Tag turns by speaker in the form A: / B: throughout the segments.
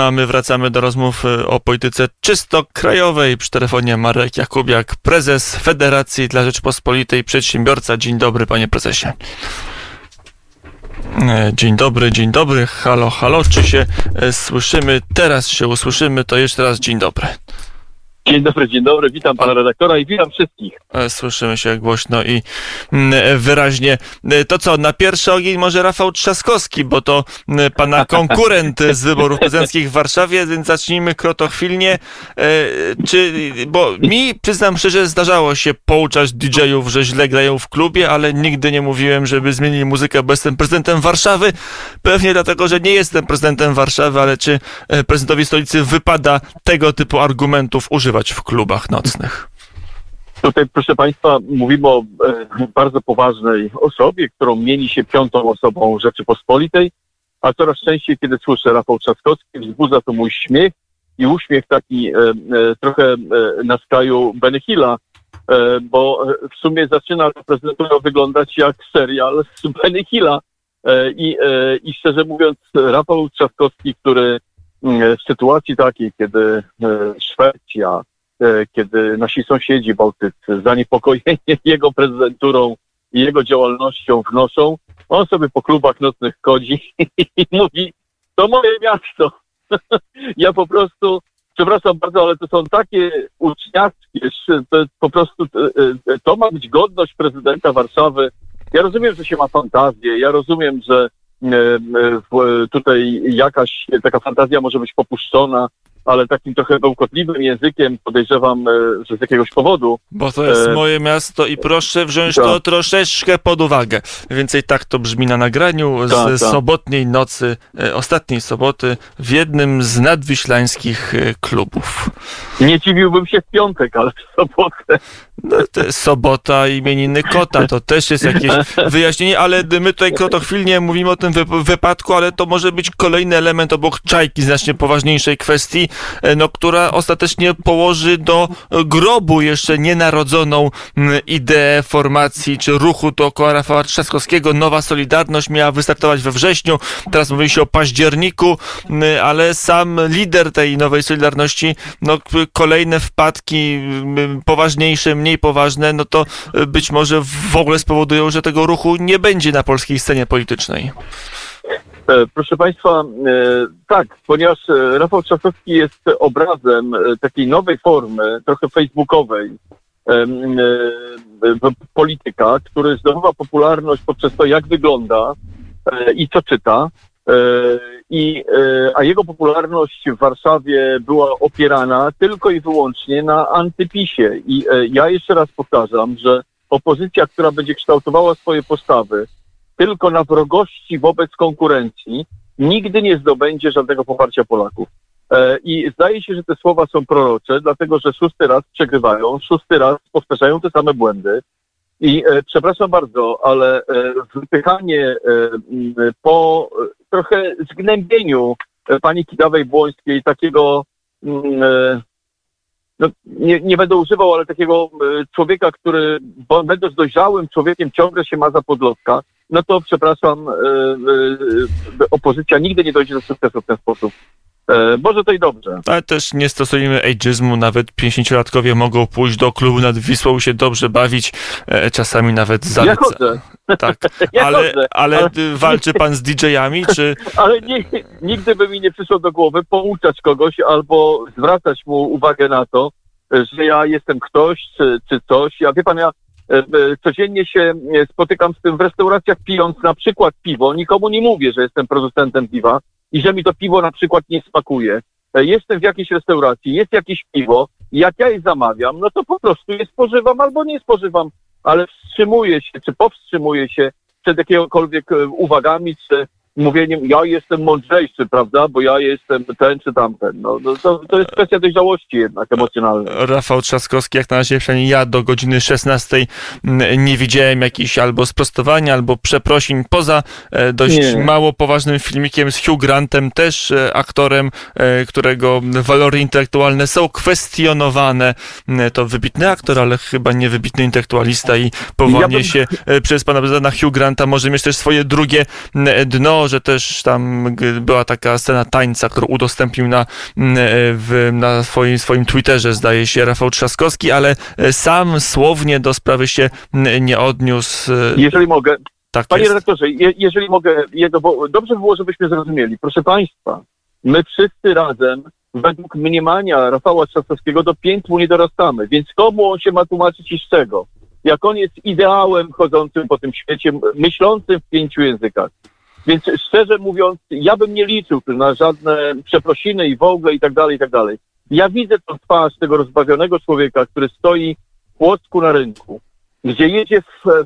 A: A my wracamy do rozmów y, o polityce czysto krajowej. Przy telefonie Marek Jakubiak, prezes Federacji dla Rzeczpospolitej Przedsiębiorca. Dzień dobry, panie prezesie. E, Dzień dobry, dzień dobry. Halo, halo. Czy się e, słyszymy? Teraz się usłyszymy, to jeszcze raz dzień dobry.
B: Dzień dobry, dzień dobry, witam pana redaktora i witam wszystkich.
A: E, Słyszymy się głośno i mm, wyraźnie. E, To co, na pierwszy ogień może Rafał Trzaskowski, bo to mm, pana konkurent z wyborów prezydenckich w Warszawie, więc zacznijmy krotochwilnie. E, Czy, bo mi, przyznam szczerze, zdarzało się pouczać DJ-ów, że źle grają w klubie, ale nigdy nie mówiłem, żeby zmienili muzykę, bo jestem prezydentem Warszawy. Pewnie dlatego, że nie jestem prezydentem Warszawy, ale czy e, prezydentowi stolicy wypada tego typu argumentów używać w klubach nocnych?
B: Tutaj, proszę państwa, mówimy o e, bardzo poważnej osobie, którą mieni się piątą osobą Rzeczypospolitej, a coraz częściej, kiedy słyszę Rafał Trzaskowski, wzbudza to mój śmiech i uśmiech taki e, e, trochę na skraju e, bo w sumie zaczyna ta prezydentura wyglądać jak serial z. E, I, I szczerze mówiąc, Rafał Trzaskowski, który mm, w sytuacji takiej, kiedy Szwecja, kiedy nasi sąsiedzi bałtycy zaniepokojenie jego prezydenturą i jego działalnością wnoszą, on sobie po klubach nocnych chodzi i mówi, to moje miasto. ja po prostu, przepraszam bardzo, ale to są takie uczniackie, to po prostu, e, e, to ma być godność prezydenta Warszawy. Ja rozumiem, że się ma fantazję, ja rozumiem, że e, e, tutaj jakaś taka fantazja może być popuszczona, ale takim trochę bełkotliwym językiem podejrzewam, e, że z jakiegoś powodu.
A: Bo to jest
B: E,
A: moje miasto i proszę wziąć
B: tak.
A: to troszeczkę pod uwagę. Więcej tak to brzmi na nagraniu z
B: Tak, tak.
A: sobotniej nocy, e, ostatniej soboty w jednym z nadwiślańskich e, klubów.
B: Nie dziwiłbym się w piątek, ale w sobotę.
A: No, sobota imieniny kota, to też jest jakieś wyjaśnienie, ale my tutaj krotochwilnie mówimy o tym wy- wypadku, ale to może być kolejny element obok czajki znacznie poważniejszej kwestii, no, która ostatecznie położy do e, grobu jeszcze nienarodzoną ideę formacji czy ruchu dookoła Rafała Trzaskowskiego. Nowa Solidarność miała wystartować we wrześniu, teraz mówi się o październiku, ale sam lider tej nowej Solidarności, no kolejne wpadki poważniejsze, mniej poważne, no to być może w ogóle spowodują, że tego ruchu nie będzie na polskiej scenie politycznej.
B: E, Proszę Państwa, e, tak, ponieważ e, Rafał Trzaskowski jest obrazem takiej nowej formy, trochę facebookowej, polityka, który zdobywa popularność poprzez to, jak wygląda i co czyta. I, a jego popularność w Warszawie była opierana tylko i wyłącznie na antypisie. I ja jeszcze raz powtarzam, że opozycja, która będzie kształtowała swoje postawy tylko na wrogości wobec konkurencji, nigdy nie zdobędzie żadnego poparcia Polaków. E, I zdaje się, że te słowa są prorocze, dlatego że szósty raz przegrywają, szósty raz powtarzają te same błędy. I e, przepraszam bardzo, ale e, wypychanie e, po e, trochę zgnębieniu e, pani Kidawej-Błońskiej takiego, mm, e, no, nie, nie będę używał, ale takiego człowieka, który będąc dojrzałym człowiekiem ciągle się ma za podlotka, no to przepraszam, e, e, e, opozycja nigdy nie dojdzie do sukcesu w ten sposób. E, może to i dobrze.
A: Ale też nie stosujemy ageizmu, nawet 50-latkowie mogą pójść do klubu nad Wisłą się dobrze bawić, czasami nawet za...
B: Ja chodzę,
A: Tak,
B: ja
A: ale,
B: chodzę,
A: ale
B: ale-
A: walczy pan z DJ-ami, czy...
B: ale nie, nigdy by mi nie przyszło do głowy pouczać kogoś albo zwracać mu uwagę na to, że ja jestem ktoś czy, czy coś. Ja wie pan, ja codziennie się e, spotykam z tym w restauracjach pijąc na przykład piwo. Nikomu nie mówię, że jestem producentem piwa i że mi to piwo na przykład nie smakuje. E, Jestem w jakiejś restauracji, jest jakieś piwo, jak ja je zamawiam, no to po prostu je spożywam albo nie spożywam, ale wstrzymuję się, czy powstrzymuję się przed jakiegokolwiek e, uwagami, czy mówieniem, ja jestem mądrzejszy, prawda, bo ja jestem ten czy tamten. No, no to, to jest kwestia dojrzałości jednak emocjonalnej.
A: Rafał Trzaskowski, jak na razie przynajmniej ja do godziny 16 mm, nie widziałem jakichś albo sprostowania, albo przeprosin, poza e, dość
B: Nie.
A: mało poważnym filmikiem z Hugh Grantem, też e, aktorem, e, którego walory intelektualne są kwestionowane. Mm, To wybitny aktor, ale chyba nie wybitny intelektualista i powołanie
B: Ja bym-
A: się przez pana prezydenta Hugh Granta może mieć też swoje drugie mm, dno, wyborze też tam była taka scena tańca, którą udostępnił na, w, na swoim, swoim Twitterze, zdaje się, Rafał Trzaskowski, ale sam słownie do sprawy się nie odniósł.
B: Jeżeli mogę, tak Panie jest. redaktorze, je, jeżeli mogę, bo dobrze by było, żebyśmy zrozumieli. Proszę Państwa, my wszyscy razem, według mniemania Rafała Trzaskowskiego, do piętru nie dorastamy, więc komu on się ma tłumaczyć i z czego? Jak on jest ideałem chodzącym po tym świecie, myślącym w pięciu językach. Więc szczerze mówiąc, ja bym nie liczył na żadne przeprosiny i w ogóle i tak dalej, i tak dalej. Ja widzę tą twarz tego rozbawionego człowieka, który stoi w Płocku na rynku, gdzie jedzie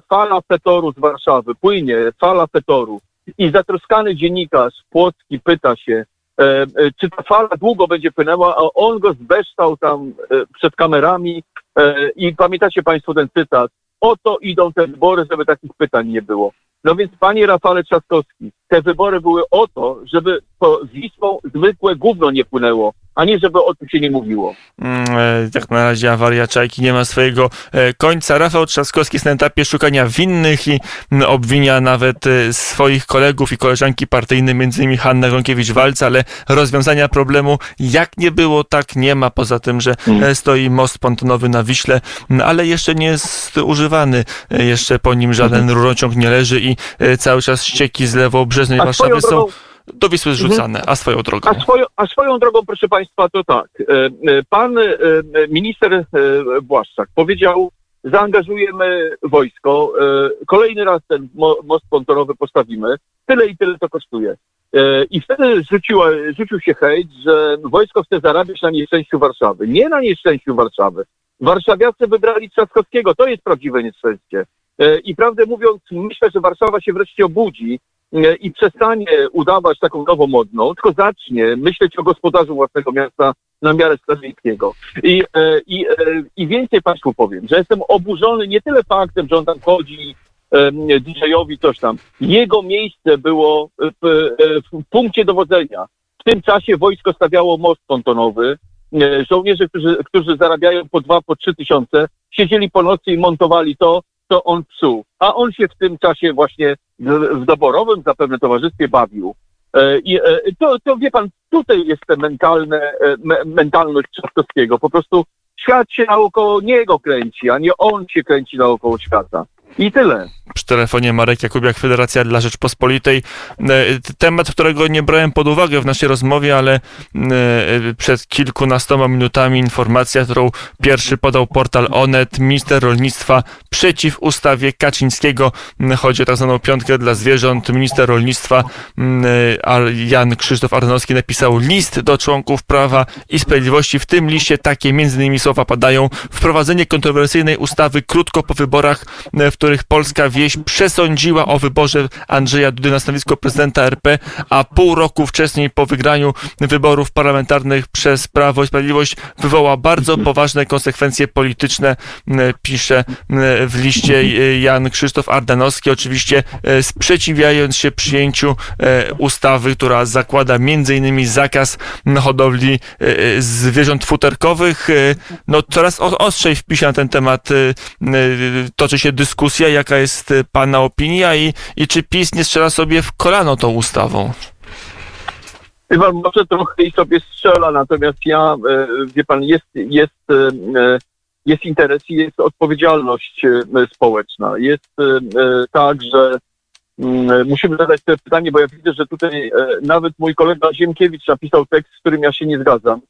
B: fala fetoru z Warszawy, płynie fala fetoru i zatroskany dziennikarz Płocki pyta się, e, e, czy ta fala długo będzie płynęła, a on go zbeształ tam e, przed kamerami e, i pamiętacie Państwo ten cytat, oto idą te wybory, żeby takich pytań nie było. No więc panie Rafale Trzaskowski, te wybory były o to, żeby po Wisłą zwykłe gówno nie płynęło, a nie żeby o tym się nie mówiło.
A: Mm, tak na razie awaria Czajki nie ma swojego e, końca. Rafał Trzaskowski jest na etapie szukania winnych i mm, obwinia nawet e, swoich kolegów i koleżanki partyjne, między innymi Hannę Ronkiewicz-Walc, ale rozwiązania problemu jak nie było, tak nie ma, poza tym, że mm. stoi most pontonowy na Wiśle, ale jeszcze nie jest używany, jeszcze po nim żaden mhm. rurociąg nie leży i cały czas ścieki z lewobrzeżnej Warszawy są do Wisły mhm. zrzucane, a swoją drogą?
B: A swoją, a swoją drogą, proszę Państwa, to tak. E, e, pan e, minister Błaszczak powiedział, zaangażujemy wojsko, kolejny raz ten most pontonowy postawimy, tyle i tyle to kosztuje. I wtedy rzuciła, rzucił się hejt, że wojsko chce zarabiać na nieszczęściu Warszawy. Nie na nieszczęściu Warszawy. Warszawiacy wybrali Trzaskowskiego, to jest prawdziwe nieszczęście. I prawdę mówiąc, myślę, że Warszawa się wreszcie obudzi i przestanie udawać taką nowomodną, tylko zacznie myśleć o gospodarzu własnego miasta na miarę Starzyńskiego. I, e, i, e, I więcej Państwu powiem, że jestem oburzony nie tyle faktem, że on tam chodzi DJ-owi coś tam. Jego miejsce było w, e, w punkcie dowodzenia. W tym czasie wojsko stawiało most pontonowy. Żołnierze, którzy, którzy zarabiają po dwa, po trzy tysiące, siedzieli po nocy i montowali to, co on psuł. A on się w tym czasie właśnie w doborowym zapewne towarzystwie bawił. E, I e, to, to wie pan, tutaj jest te mentalne, e, me, mentalność Trzaskowskiego. Po prostu świat się naokoło niego kręci, a nie on się kręci naokoło świata. I tyle.
A: Przy telefonie Marek Jakubiak, Federacja dla Rzeczpospolitej. E, temat, którego nie brałem pod uwagę w naszej rozmowie, ale e, przed kilkunastoma minutami informacja, którą pierwszy podał portal Onet. Minister rolnictwa przeciw ustawie Kaczyńskiego. Chodzi o tak zwaną piątkę dla zwierząt. Minister rolnictwa Jan Krzysztof Arnowski napisał list do członków Prawa i Sprawiedliwości. W tym liście takie między innymi słowa padają. Wprowadzenie kontrowersyjnej ustawy krótko po wyborach, w których polska wieś przesądziła o wyborze Andrzeja Dudy na stanowisko prezydenta RP, a pół roku wcześniej po wygraniu wyborów parlamentarnych przez Prawo i Sprawiedliwość wywoła bardzo poważne konsekwencje polityczne, pisze w liście Jan Krzysztof Ardanowski, oczywiście e, sprzeciwiając się przyjęciu e, ustawy, która zakłada m.in. zakaz hodowli e, zwierząt futerkowych. No coraz ostrzej w pisie na ten temat toczy się dyskusja, jaka jest y, Pana opinia i, i czy PiS nie strzela sobie w kolano tą ustawą?
B: Wie pan, może trochę i sobie strzela, natomiast ja, e, wie pan, jest, jest, e, jest interes i jest odpowiedzialność e, społeczna. Jest tak, że mm, musimy zadać sobie pytanie, bo ja widzę, że tutaj nawet mój kolega Ziemkiewicz napisał tekst, z którym ja się nie zgadzam.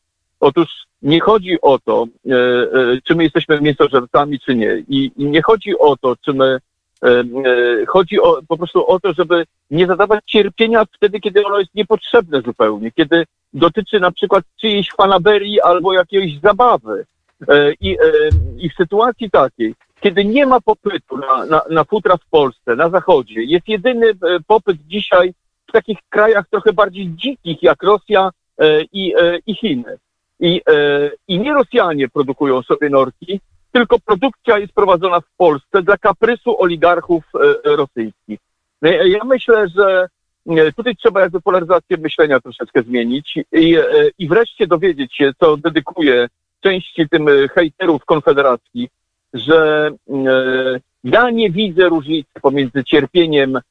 B: Otóż nie chodzi o to, e, e, czy my jesteśmy mięsożercami, czy nie. I, I, nie chodzi o to, czy my. E, e, chodzi o, po prostu o to, żeby nie zadawać cierpienia wtedy, kiedy ono jest niepotrzebne zupełnie, kiedy dotyczy na przykład czyjejś fanaberii albo jakiejś zabawy. E, I, I w sytuacji takiej, kiedy nie ma popytu na, na, na futra w Polsce, na Zachodzie, jest jedyny popyt dzisiaj w takich krajach trochę bardziej dzikich jak Rosja i, i Chiny. I, I nie Rosjanie produkują sobie norki, tylko produkcja jest prowadzona w Polsce dla kaprysu oligarchów e, rosyjskich. E, ja myślę, że tutaj trzeba jakby polaryzację myślenia troszeczkę zmienić i, i wreszcie dowiedzieć się, co dedykuje części tym hejterów Konfederacji, że e, ja nie widzę różnicy pomiędzy cierpieniem, e,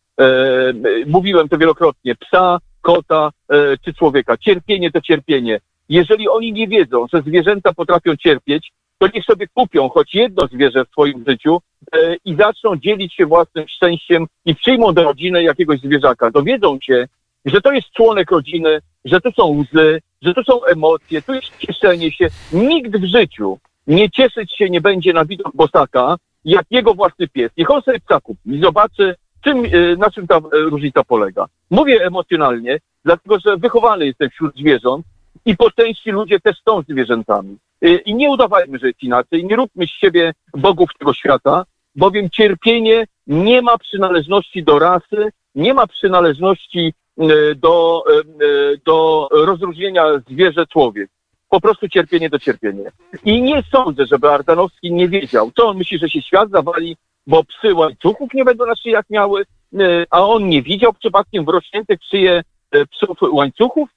B: mówiłem to wielokrotnie, psa, kota e, czy człowieka. Cierpienie to cierpienie. Jeżeli oni nie wiedzą, że zwierzęta potrafią cierpieć, to niech sobie kupią choć jedno zwierzę w swoim życiu e, i zaczną dzielić się własnym szczęściem i przyjmą do rodziny jakiegoś zwierzaka. Dowiedzą się, że to jest członek rodziny, że to są łzy, że to są emocje, to jest cieszenie się. Nikt w życiu nie cieszyć się nie będzie na widok bosaka, jak jego własny pies. Niech on sobie psa kupi i zobaczy, czym, e, na czym ta e, różnica polega. Mówię emocjonalnie, dlatego że wychowany jestem wśród zwierząt i po części ludzie też są zwierzętami. E, I nie udawajmy, że jest inaczej, nie róbmy z siebie bogów tego świata, bowiem cierpienie nie ma przynależności do rasy, nie ma przynależności do, do rozróżnienia zwierzę-człowiek po prostu cierpienie do cierpienia. I nie sądzę, żeby Ardanowski nie wiedział, co on myśli, że się świat zawali, bo psy łańcuchów nie będą na szyjach miały, a on nie widział przypadkiem wrośniętych w szyję e, psów łańcuchów.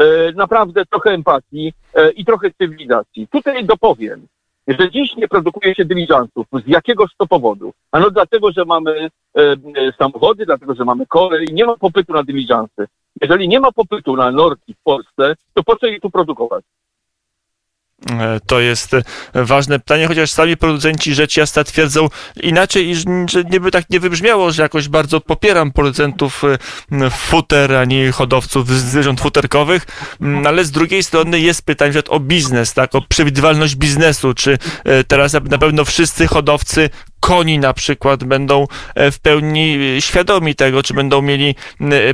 B: E, naprawdę trochę empatii i trochę cywilizacji. Tutaj dopowiem, że dziś nie produkuje się dyliżansów. Z jakiegoż to powodu? Ano dlatego, że mamy samochody, dlatego, że mamy kolej, nie ma popytu na dyliżansy. Jeżeli nie ma popytu na norki w Polsce, to po co je tu produkować?
A: E, to jest e, ważne pytanie, chociaż sami producenci rzecz jasna twierdzą inaczej, że niby tak nie wybrzmiało, że jakoś bardzo popieram producentów e, futer, ani hodowców zwierząt futerkowych, ale z drugiej strony jest pytanie o biznes, tak, o przewidywalność biznesu, czy teraz na pewno wszyscy hodowcy koni na przykład będą e, w pełni e, świadomi tego, czy będą mieli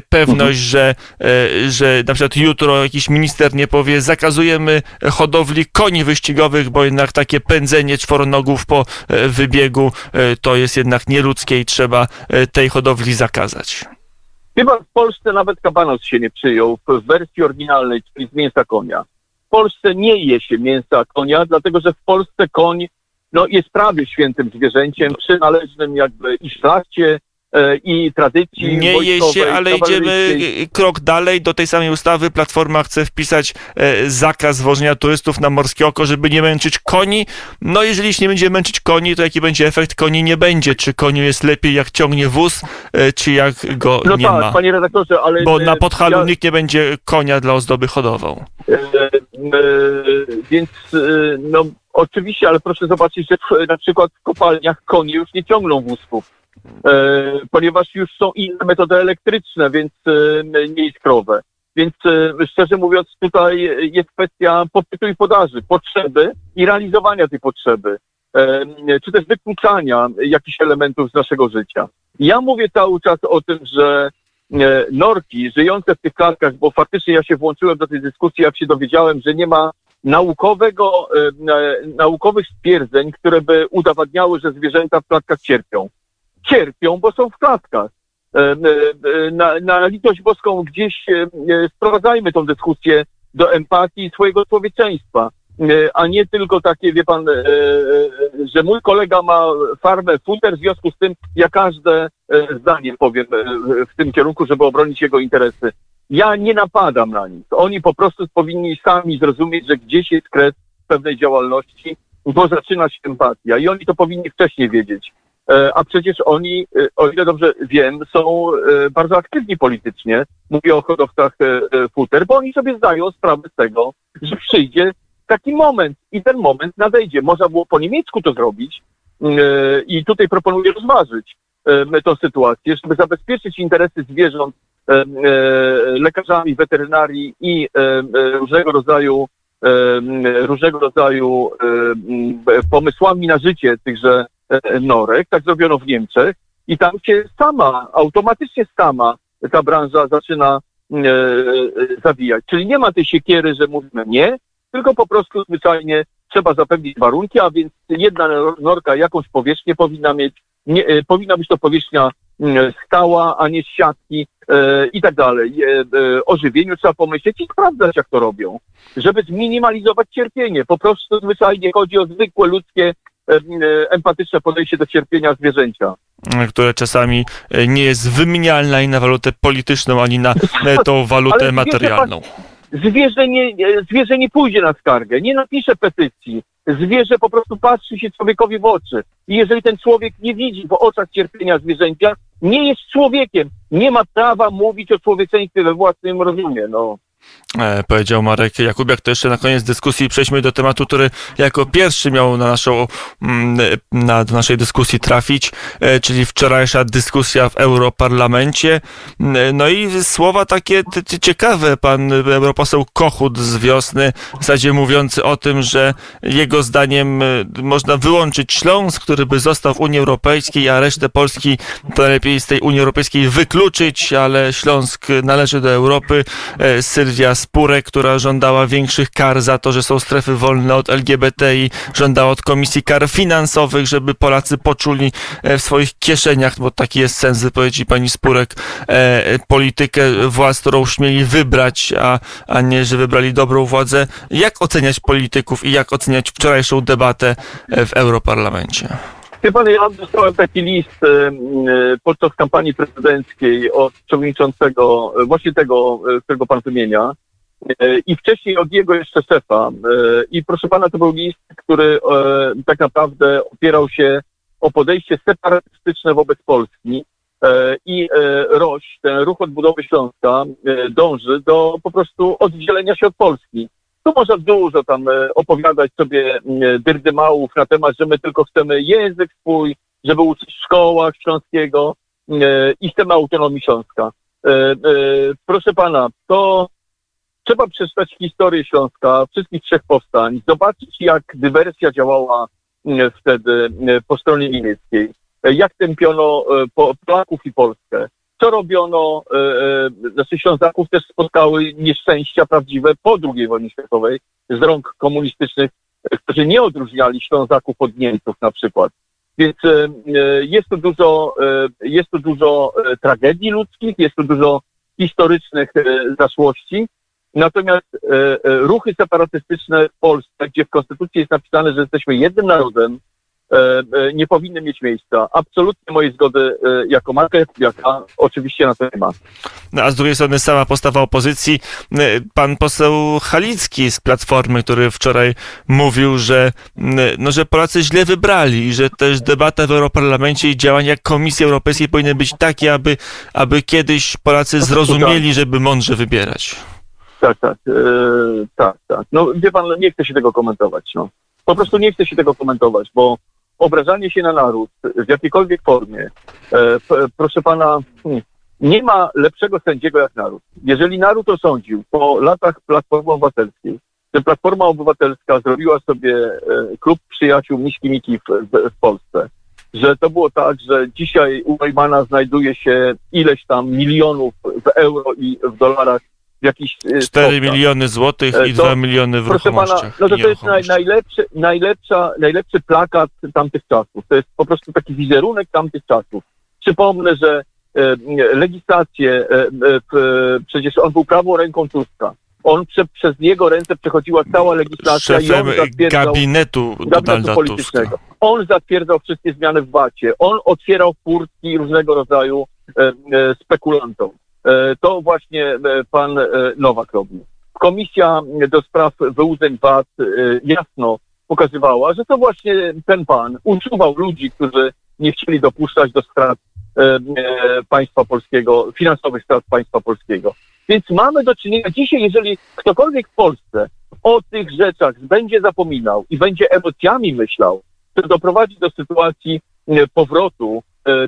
A: pewność, że, e, że na przykład jutro jakiś minister nie powie, zakazujemy hodowli koni wyścigowych, bo jednak takie pędzenie czworonogów po wybiegu to jest jednak nieludzkie i trzeba tej hodowli zakazać.
B: Chyba w Polsce nawet kabanos się nie przyjął w wersji oryginalnej, czyli z mięsa konia. W Polsce nie je się mięsa konia, dlatego że w Polsce koń no, jest prawie świętym zwierzęciem, przynależnym jakby i szlachcie, i tradycji
A: Nie je się, ale idziemy krok dalej. Do tej samej ustawy Platforma chce wpisać e, zakaz wożenia turystów na morskie oko, żeby nie męczyć koni. No jeżeli się nie będzie męczyć koni, to jaki będzie efekt? Koni nie będzie. Czy koniu jest lepiej jak ciągnie wóz, e, czy jak go
B: no
A: nie
B: tak,
A: ma?
B: panie redaktorze, ale...
A: Bo na Podhalu ja... nikt nie będzie konia dla ozdoby hodował. E, e,
B: więc no Oczywiście, ale proszę zobaczyć, że na przykład w kopalniach konie już nie ciągną wózków, e, ponieważ już są inne metody elektryczne, więc e, nie iskrowe. Więc e, szczerze mówiąc, tutaj jest kwestia popytu i podaży, potrzeby i realizowania tej potrzeby, e, czy też wykluczania jakichś elementów z naszego życia. Ja mówię cały czas o tym, że e, norki żyjące w tych klatkach, bo faktycznie ja się włączyłem do tej dyskusji, jak się dowiedziałem, że nie ma naukowego, e, naukowych stwierdzeń, które by udowadniały, że zwierzęta w klatkach cierpią. Cierpią, bo są w klatkach. E, e, na, na litość boską gdzieś sprowadzajmy tą dyskusję do empatii swojego człowieczeństwa, a nie tylko takie, wie pan, że mój kolega ma farmę futer, w związku z tym ja każde zdanie powiem w tym kierunku, żeby obronić jego interesy. Ja nie napadam na nich. Oni po prostu powinni sami zrozumieć, że gdzieś jest kres pewnej działalności, bo zaczyna się empatia i oni to powinni wcześniej wiedzieć. E, a przecież oni, e, o ile dobrze wiem, są e, bardzo aktywni politycznie. Mówię o hodowcach futer, bo oni sobie zdają sprawę z tego, że przyjdzie taki moment i ten moment nadejdzie. Można było po niemiecku to zrobić i tutaj proponuję rozważyć tę sytuację, żeby zabezpieczyć interesy zwierząt lekarzami weterynarii i różnego rodzaju różnego rodzaju pomysłami na życie tychże norek. Tak zrobiono w Niemczech i tam się sama, automatycznie sama ta branża zaczyna e, zawijać. Czyli nie ma tej siekiery, że mówimy nie, tylko po prostu zwyczajnie trzeba zapewnić warunki, a więc jedna norka jakąś powierzchnię powinna mieć, nie, powinna być to powierzchnia stała, a nie z siatki, E, i tak dalej. E, e, o żywieniu trzeba pomyśleć i sprawdzać, jak to robią, żeby zminimalizować cierpienie. Po prostu zwyczajnie chodzi o zwykłe ludzkie, empatyczne podejście do cierpienia zwierzęcia
A: które czasami nie jest wymienialna ani na walutę polityczną, ani na tą walutę materialną.
B: Zwierzę nie, zwierzę nie pójdzie na skargę, nie napisze petycji, Zwierzę po prostu patrzy się człowiekowi w oczy. I jeżeli ten człowiek nie widzi w oczach cierpienia zwierzęcia, nie jest człowiekiem. Nie ma prawa mówić o człowieczeństwie we własnym rozumie. No.
A: E, powiedział Marek Jakubiak. To jeszcze na koniec dyskusji przejdźmy do tematu, który jako pierwszy miał na naszą, mm, na, do naszej dyskusji trafić, e, czyli wczorajsza dyskusja w Europarlamencie. Mm, no i słowa takie ciekawe. Pan europoseł Kochut z wiosny, w zasadzie mówiący o tym, że jego zdaniem e, można wyłączyć Śląsk, który by został w Unii Europejskiej, a resztę Polski to lepiej z tej Unii Europejskiej wykluczyć, ale Śląsk należy do Europy. Sylwia Sylwia Spurek, która żądała większych kar za to, że są strefy wolne od LGBT i żądała od Komisji Kar Finansowych, żeby Polacy poczuli e, w swoich kieszeniach, bo taki jest sens wypowiedzi pani Spurek, e, politykę władz, którą śmieli wybrać, a, a nie, że wybrali dobrą władzę. Jak oceniać polityków i jak oceniać wczorajszą debatę e, w Europarlamencie?
B: Wie pan, ja dostałem taki list e, podczas kampanii prezydenckiej od przewodniczącego, e, właśnie tego, którego pan wymienia, i wcześniej od jego jeszcze szefa. I proszę pana, to był list, który tak naprawdę opierał się o podejście separatystyczne wobec Polski. I ROŚ, ten ruch odbudowy Śląska, dąży do po prostu oddzielenia się od Polski. Tu można dużo tam e, opowiadać sobie dyrdymałów na temat, że my tylko chcemy język swój, żeby uczyć w szkołach śląskiego e, i chcemy autonomii Śląska. E, proszę pana, to trzeba przeczytać historię Śląska, wszystkich trzech powstań, zobaczyć jak dywersja działała wtedy po stronie niemieckiej, jak tępiono Polaków i Polskę, co robiono, e, e, znaczy Ślązaków też spotkały nieszczęścia prawdziwe po II wojnie światowej z rąk komunistycznych, którzy nie odróżniali Ślązaków od Niemców na przykład. Więc e, jest tu dużo, jest tu dużo tragedii ludzkich, jest tu dużo historycznych zaszłości. Natomiast ruchy separatystyczne w Polsce, gdzie w Konstytucji jest napisane, że jesteśmy jednym narodem, nie powinny mieć miejsca. Absolutnie mojej zgody e, jako Marka Jakubiaka oczywiście na to nie ma.
A: No, a z drugiej strony sama postawa opozycji, pan poseł Halicki z Platformy, który wczoraj mówił, że, no, że Polacy źle wybrali i że też debata w Europarlamencie i działania Komisji Europejskiej powinny być takie, aby, aby kiedyś Polacy zrozumieli, żeby mądrze wybierać.
B: Tak, tak, tak, tak. No wie pan, nie chcę się tego komentować. No. Po prostu nie chcę się tego komentować, bo obrażanie się na naród w jakiejkolwiek formie, e, proszę pana, hmm, nie ma lepszego sędziego jak naród. Jeżeli naród osądził po latach Platformy Obywatelskiej, że Platforma Obywatelska zrobiła sobie e, klub przyjaciół Miśki Miki w, w, Polsce, że to było tak, że dzisiaj u Neumana znajduje się ileś tam milionów w euro i w dolarach jakiś...
A: 4 e, miliony złotych i 2 e, miliony w proszę pana,
B: no to, to jest naj, najlepszy, najlepsza, najlepszy plakat tamtych czasów. To jest po prostu taki wizerunek tamtych czasów. Przypomnę, że e, legislację, e, e, przecież on był prawą ręką Tuska. On prze, przez jego ręce przechodziła cała legislacja
A: Szefem i on zatwierdzał gabinetu, gabinetu politycznego. Tuska.
B: On zatwierdzał wszystkie zmiany w VAT-ie. On otwierał furtki różnego rodzaju e, spekulantom. E, to właśnie e, pan e, Nowak robił. Komisja do spraw wyłudzeń VAT jasno pokazywała, że to właśnie ten pan usuwał ludzi, którzy nie chcieli dopuszczać do strat państwa polskiego, finansowych strat państwa polskiego. Więc mamy do czynienia dzisiaj, jeżeli ktokolwiek w Polsce o tych rzeczach będzie zapominał i będzie emocjami myślał, to doprowadzi do sytuacji powrotu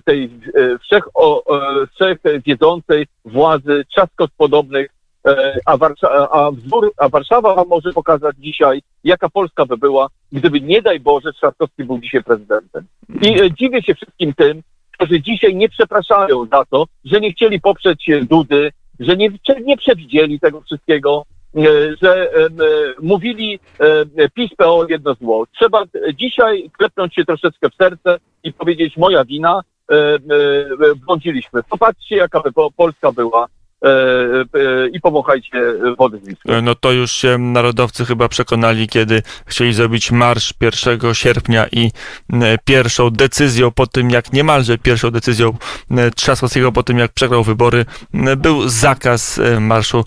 B: tej e, wszech, o, e, wszech wiedzącej władzy trzaskospodobnych, a, Warsza a, wzór, a Warszawa może pokazać dzisiaj, jaka Polska by była, gdyby nie daj Boże Trzaskowski był dzisiaj prezydentem. I dziwię się wszystkim tym, którzy dzisiaj nie przepraszają za to, że nie chcieli poprzeć Dudy, że nie, nie przewidzieli tego wszystkiego, E, że e, mówili e, PiS PO jedno zło. Trzeba dzisiaj klepnąć się troszeczkę w serce i powiedzieć moja wina, błądziliśmy. Popatrzcie jaka Polska była, e, e, i powąchajcie wody z Wisły.
A: No to już się narodowcy chyba przekonali, kiedy chcieli zrobić marsz 1 sierpnia i e, pierwszą decyzją po tym, jak niemalże pierwszą decyzją e, Trzaskowskiego po tym, jak przegrał wybory, e, był zakaz e, marszu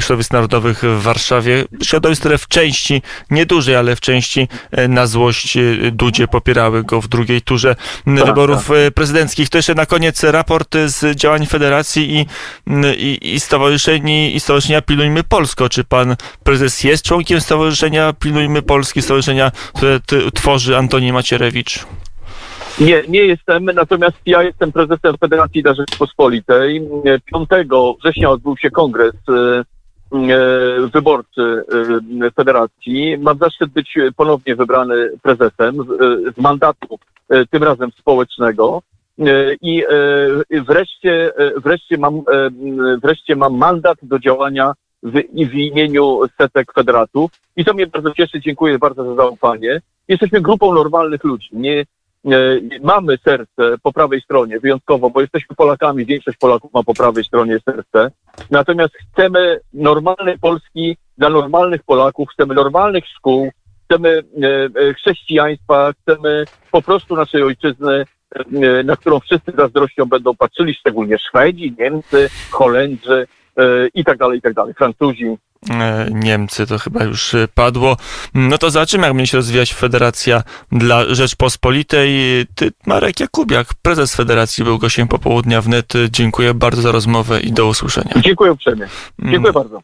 A: środowisk narodowych w Warszawie. Środowisk, które w części, niedużej, ale w części e, na złość e, Dudzie popierały go w drugiej turze
B: Tak,
A: wyborów e, prezydenckich. To jeszcze na koniec raport e, z działań federacji i, m, i, stowarzyszeni, i stowarzyszenia Pilnujmy Polsko. Czy pan prezes jest członkiem stowarzyszenia Pilnujmy Polski, stowarzyszenia, które tworzy Antoni Macierewicz?
B: Nie, nie jestem, natomiast ja jestem prezesem Federacji dla Rzeczypospolitej. 5 września odbył się kongres e, e, wyborczy e, Federacji. Mam zaszczyt być ponownie wybrany prezesem z, mandatu, tym razem społecznego. E, I e, wreszcie, e, wreszcie, mam, wreszcie mam mandat do działania w, w imieniu setek federatów. I to mnie bardzo cieszy. Dziękuję bardzo za zaufanie. Jesteśmy grupą normalnych ludzi. Nie, mamy serce po prawej stronie, wyjątkowo, bo jesteśmy Polakami, większość Polaków ma po prawej stronie serce. Natomiast chcemy normalnej Polski dla normalnych Polaków, chcemy normalnych szkół, chcemy chrześcijaństwa, chcemy po prostu naszej ojczyzny, na którą wszyscy zazdrością będą patrzyli, szczególnie Szwedzi, Niemcy, Holendrzy e, i tak dalej, i tak dalej, Francuzi.
A: E, Niemcy, to chyba już e, padło. No to zobaczymy, jak będzie się rozwijać Federacja dla Rzeczpospolitej. Ty, Marek Jakubiak, prezes Federacji, był gościem popołudnia wnet. Dziękuję bardzo za rozmowę i do usłyszenia.
B: Dziękuję uprzejmie. Dziękuję bardzo.